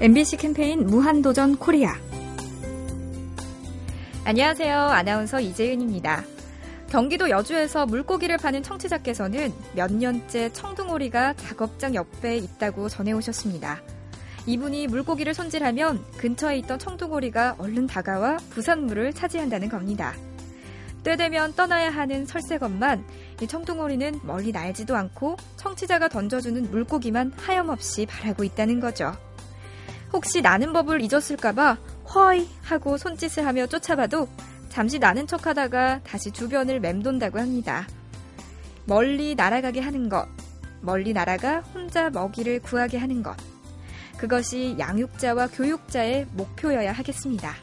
MBC 캠페인 무한도전 코리아. 안녕하세요. 아나운서 이재윤입니다. 경기도 여주에서 물고기를 파는 청취자께서는 몇 년째 청둥오리가 작업장 옆에 있다고 전해오셨습니다. 이분이 물고기를 손질하면 근처에 있던 청둥오리가 얼른 다가와 부산물을 차지한다는 겁니다. 때 되면 떠나야 하는 설새것만 이 청둥오리는 멀리 날지도 않고 청취자가 던져주는 물고기만 하염없이 바라고 있다는 거죠. 혹시 나는 법을 잊었을까봐 허이 하고 손짓을 하며 쫓아봐도 잠시 나는 척 하다가 다시 주변을 맴돈다고 합니다. 멀리 날아가게 하는 것, 멀리 날아가 혼자 먹이를 구하게 하는 것. 그것이 양육자와 교육자의 목표여야 하겠습니다.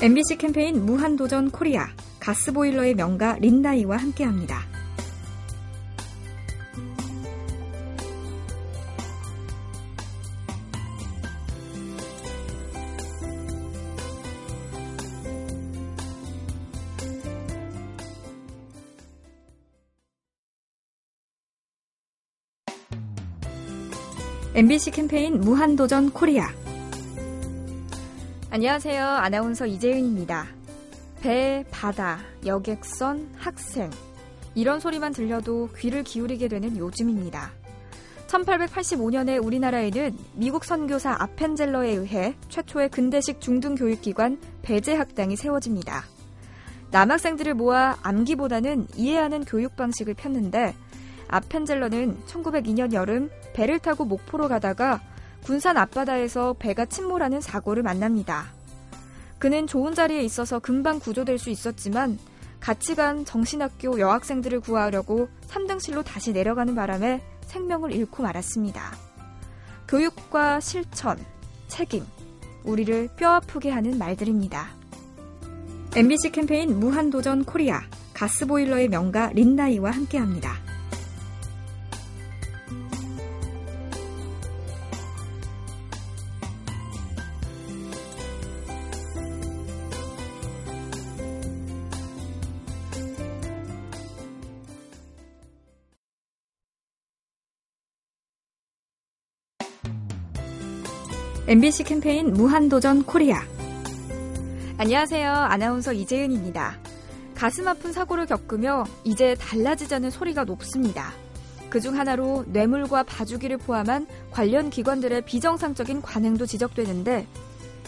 MBC 캠페인 무한도전 코리아 가스보일러의 명가 린다이와 함께합니다. MBC 캠페인 무한도전 코리아. 안녕하세요. 아나운서 이재윤입니다. 배, 바다, 여객선, 학생. 이런 소리만 들려도 귀를 기울이게 되는 요즘입니다. 1885년에 우리나라에는 미국 선교사 아펜젤러에 의해 최초의 근대식 중등교육기관 배제학당이 세워집니다. 남학생들을 모아 암기보다는 이해하는 교육 방식을 폈는데 아펜젤러는 1902년 여름 배를 타고 목포로 가다가 군산 앞바다에서 배가 침몰하는 사고를 만납니다. 그는 좋은 자리에 있어서 금방 구조될 수 있었지만 같이 간 정신학교 여학생들을 구하려고 3등실로 다시 내려가는 바람에 생명을 잃고 말았습니다. 교육과 실천, 책임, 우리를 뼈아프게 하는 말들입니다. MBC 캠페인 무한도전 코리아 가스보일러의 명가 린나이와 함께합니다. MBC 캠페인 무한도전 코리아. 안녕하세요. 아나운서 이재은입니다. 가슴 아픈 사고를 겪으며 이제 달라지자는 소리가 높습니다. 그중 하나로 뇌물과 봐주기를 포함한 관련 기관들의 비정상적인 관행도 지적되는데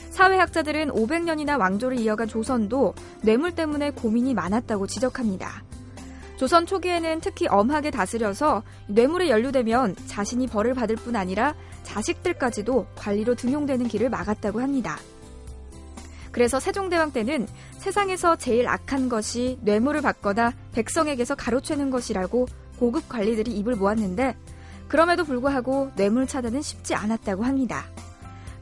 사회학자들은 500년이나 왕조를 이어간 조선도 뇌물 때문에 고민이 많았다고 지적합니다. 조선 초기에는 특히 엄하게 다스려서 뇌물에 연루되면 자신이 벌을 받을 뿐 아니라 자식들까지도 관리로 등용되는 길을 막았다고 합니다. 그래서 세종대왕 때는 세상에서 제일 악한 것이 뇌물을 받거나 백성에게서 가로채는 것이라고 고급 관리들이 입을 모았는데 그럼에도 불구하고 뇌물 차단은 쉽지 않았다고 합니다.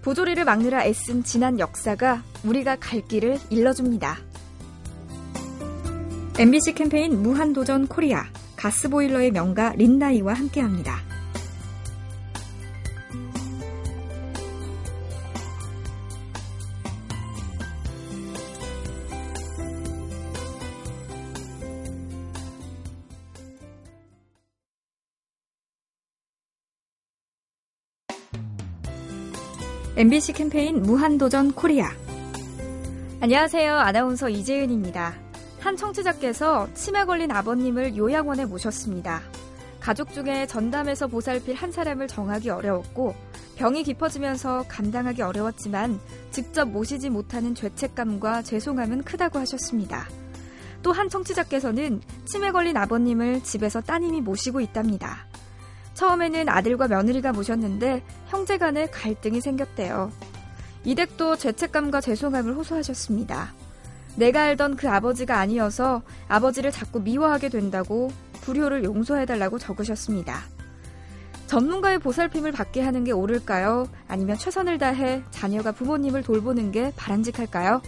부조리를 막느라 애쓴 지난 역사가 우리가 갈 길을 일러줍니다. MBC 캠페인 무한도전 코리아 가스보일러의 명가 린나이와 함께합니다. MBC 캠페인 무한도전 코리아. 안녕하세요. 아나운서 이재은입니다. 한 청취자께서 치매 걸린 아버님을 요양원에 모셨습니다. 가족 중에 전담해서 보살필 한 사람을 정하기 어려웠고 병이 깊어지면서 감당하기 어려웠지만 직접 모시지 못하는 죄책감과 죄송함은 크다고 하셨습니다. 또 한 청취자께서는 치매 걸린 아버님을 집에서 따님이 모시고 있답니다. 처음에는 아들과 며느리가 모셨는데 형제 간에 갈등이 생겼대요. 이 댁도 죄책감과 죄송함을 호소하셨습니다. 내가 알던 그 아버지가 아니어서 아버지를 자꾸 미워하게 된다고 불효를 용서해달라고 적으셨습니다. 전문가의 보살핌을 받게 하는 게 옳을까요? 아니면 최선을 다해 자녀가 부모님을 돌보는 게 바람직할까요?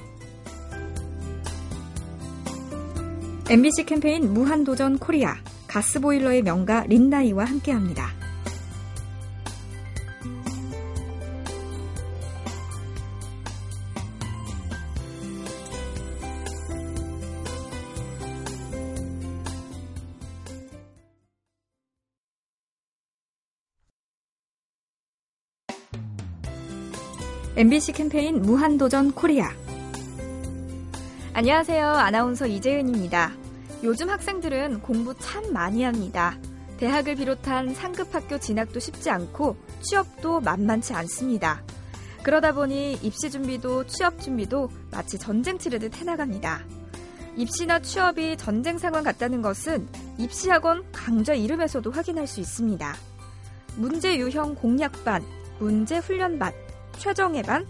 MBC 캠페인 무한도전 코리아 가스보일러의 명가 린나이와 함께합니다. MBC 캠페인 무한도전 코리아. 안녕하세요. 아나운서 이재은입니다. 요즘 학생들은 공부 참 많이 합니다. 대학을 비롯한 상급 학교 진학도 쉽지 않고 취업도 만만치 않습니다. 그러다 보니 입시 준비도 취업 준비도 마치 전쟁 치르듯 해나갑니다. 입시나 취업이 전쟁 상황 같다는 것은 입시학원 강좌 이름에서도 확인할 수 있습니다. 문제 유형 공략반, 문제 훈련반, 최종회반,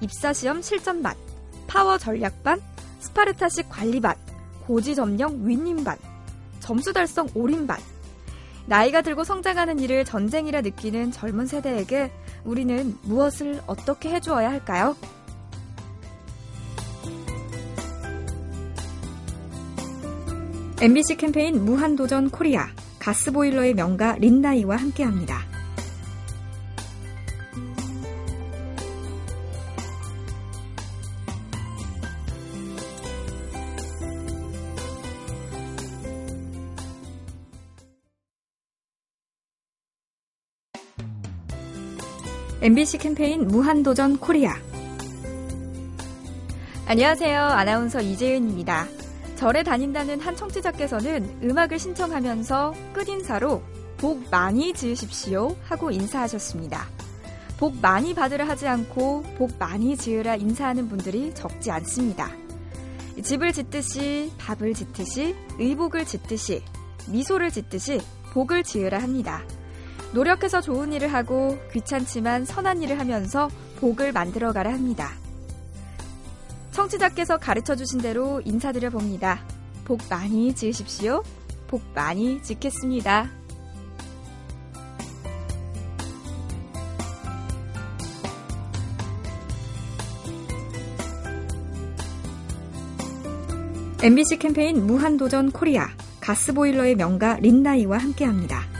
입사시험 실전반, 파워 전략반, 스파르타식 관리반, 고지 점령 윈윈반, 점수 달성 올인반. 나이가 들고 성장하는 일을 전쟁이라 느끼는 젊은 세대에게 우리는 무엇을 어떻게 해주어야 할까요? MBC 캠페인 무한도전 코리아 가스보일러의 명가 린나이와 함께합니다. MBC 캠페인 무한도전 코리아 안녕하세요. 아나운서 이재은입니다. 절에 다닌다는 한 청취자께서는 음악을 신청하면서 끝인사로 복 많이 지으십시오 하고 인사하셨습니다. 복 많이 받으라 하지 않고 복 많이 지으라 인사하는 분들이 적지 않습니다. 집을 짓듯이 밥을 짓듯이 의복을 짓듯이 미소를 짓듯이 복을 지으라 합니다. 노력해서 좋은 일을 하고 귀찮지만 선한 일을 하면서 복을 만들어 가라 합니다. 청취자께서 가르쳐 주신 대로 인사드려 봅니다. 복 많이 지으십시오. 복 많이 짓겠습니다. MBC 캠페인 무한도전 코리아 가스보일러의 명가 린나이와 함께합니다.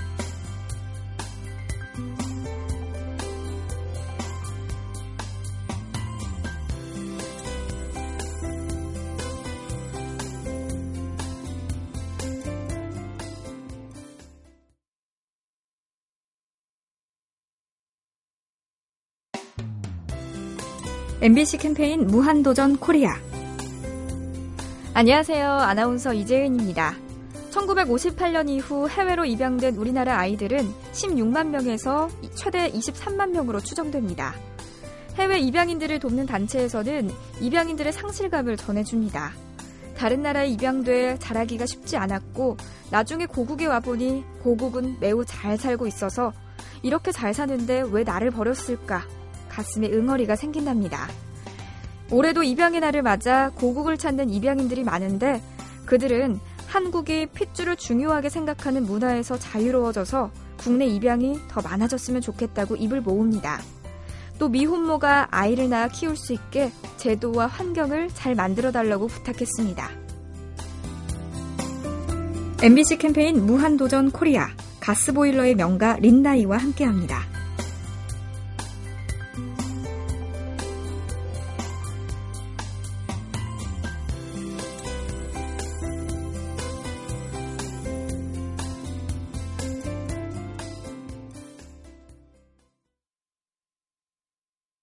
MBC 캠페인 무한도전 코리아. 안녕하세요. 아나운서 이재은입니다. 1958년 이후 해외로 입양된 우리나라 아이들은 16만 명에서 최대 23만 명으로 추정됩니다. 해외 입양인들을 돕는 단체에서는 입양인들의 상실감을 전해줍니다. 다른 나라에 입양돼 자라기가 쉽지 않았고 나중에 고국에 와보니 고국은 매우 잘 살고 있어서 이렇게 잘 사는데 왜 나를 버렸을까 가슴에 응어리가 생긴답니다. 올해도 입양의 날을 맞아 고국을 찾는 입양인들이 많은데 그들은 한국이 핏줄을 중요하게 생각하는 문화에서 자유로워져서 국내 입양이 더 많아졌으면 좋겠다고 입을 모읍니다. 또 미혼모가 아이를 낳아 키울 수 있게 제도와 환경을 잘 만들어 달라고 부탁했습니다. MBC 캠페인 무한도전 코리아 가스보일러의 명가 린나이와 함께합니다.